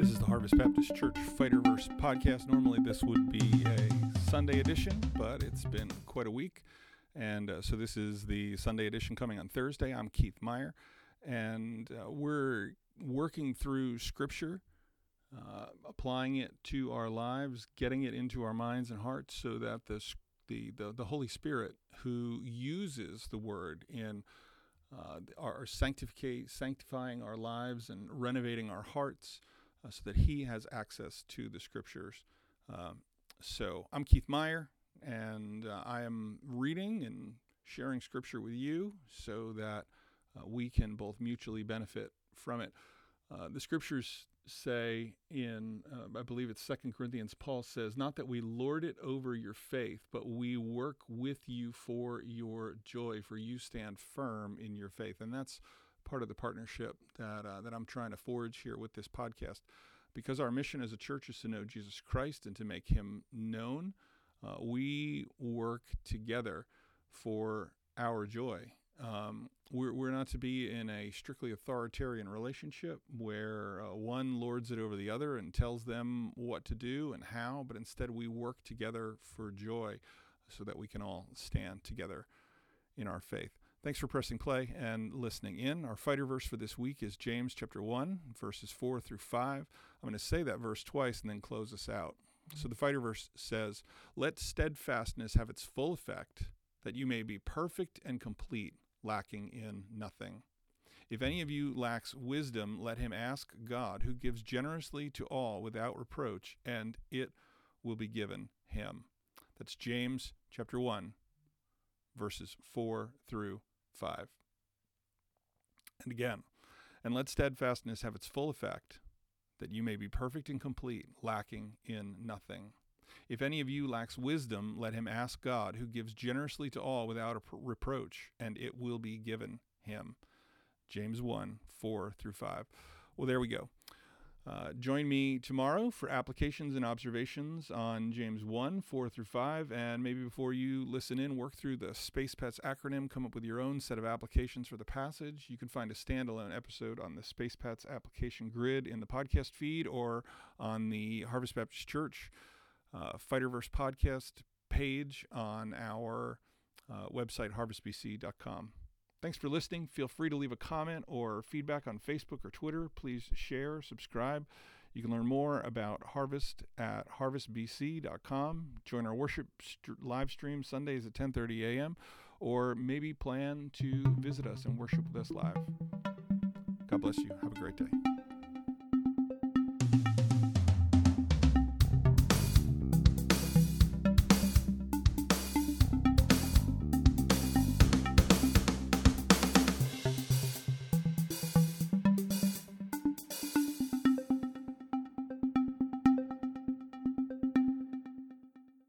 This is the Harvest Baptist Church Fighterverse podcast. Normally, this would be a Sunday edition, but it's been quite a week. And uh, so, this is the Sunday edition coming on Thursday. I'm Keith Meyer, and uh, we're working through Scripture, uh, applying it to our lives, getting it into our minds and hearts so that the, the, the, the Holy Spirit, who uses the Word in uh, our sanctifying our lives and renovating our hearts uh, so that he has access to the scriptures. Um, so I'm Keith Meyer, and uh, I am reading and sharing scripture with you so that uh, we can both mutually benefit from it. Uh, the scriptures say in, uh, I believe it's Second Corinthians, Paul says, Not that we lord it over your faith, but we work with you for your joy, for you stand firm in your faith. And that's part of the partnership that, uh, that I'm trying to forge here with this podcast. Because our mission as a church is to know Jesus Christ and to make him known, uh, we work together for our joy. Um, we're, we're not to be in a strictly authoritarian relationship where uh, one lords it over the other and tells them what to do and how, but instead we work together for joy so that we can all stand together in our faith. Thanks for pressing play and listening in. Our fighter verse for this week is James chapter 1, verses 4 through 5. I'm going to say that verse twice and then close us out. So the fighter verse says, Let steadfastness have its full effect, that you may be perfect and complete lacking in nothing. If any of you lacks wisdom, let him ask God, who gives generously to all without reproach, and it will be given him. That's James chapter 1, verses 4 through 5. And again, and let steadfastness have its full effect, that you may be perfect and complete, lacking in nothing. If any of you lacks wisdom, let him ask God, who gives generously to all without a reproach, and it will be given him. James 1 4 through 5. Well, there we go. Uh, join me tomorrow for applications and observations on James 1, 4 through 5. And maybe before you listen in, work through the Space Pets acronym, come up with your own set of applications for the passage. You can find a standalone episode on the Space Pets application grid in the podcast feed or on the Harvest Baptist Church uh, Fighterverse podcast page on our uh, website, harvestbc.com. Thanks for listening. Feel free to leave a comment or feedback on Facebook or Twitter. Please share, subscribe. You can learn more about Harvest at harvestbc.com. Join our worship st- live stream Sundays at 10:30 a.m. or maybe plan to visit us and worship with us live. God bless you. Have a great day.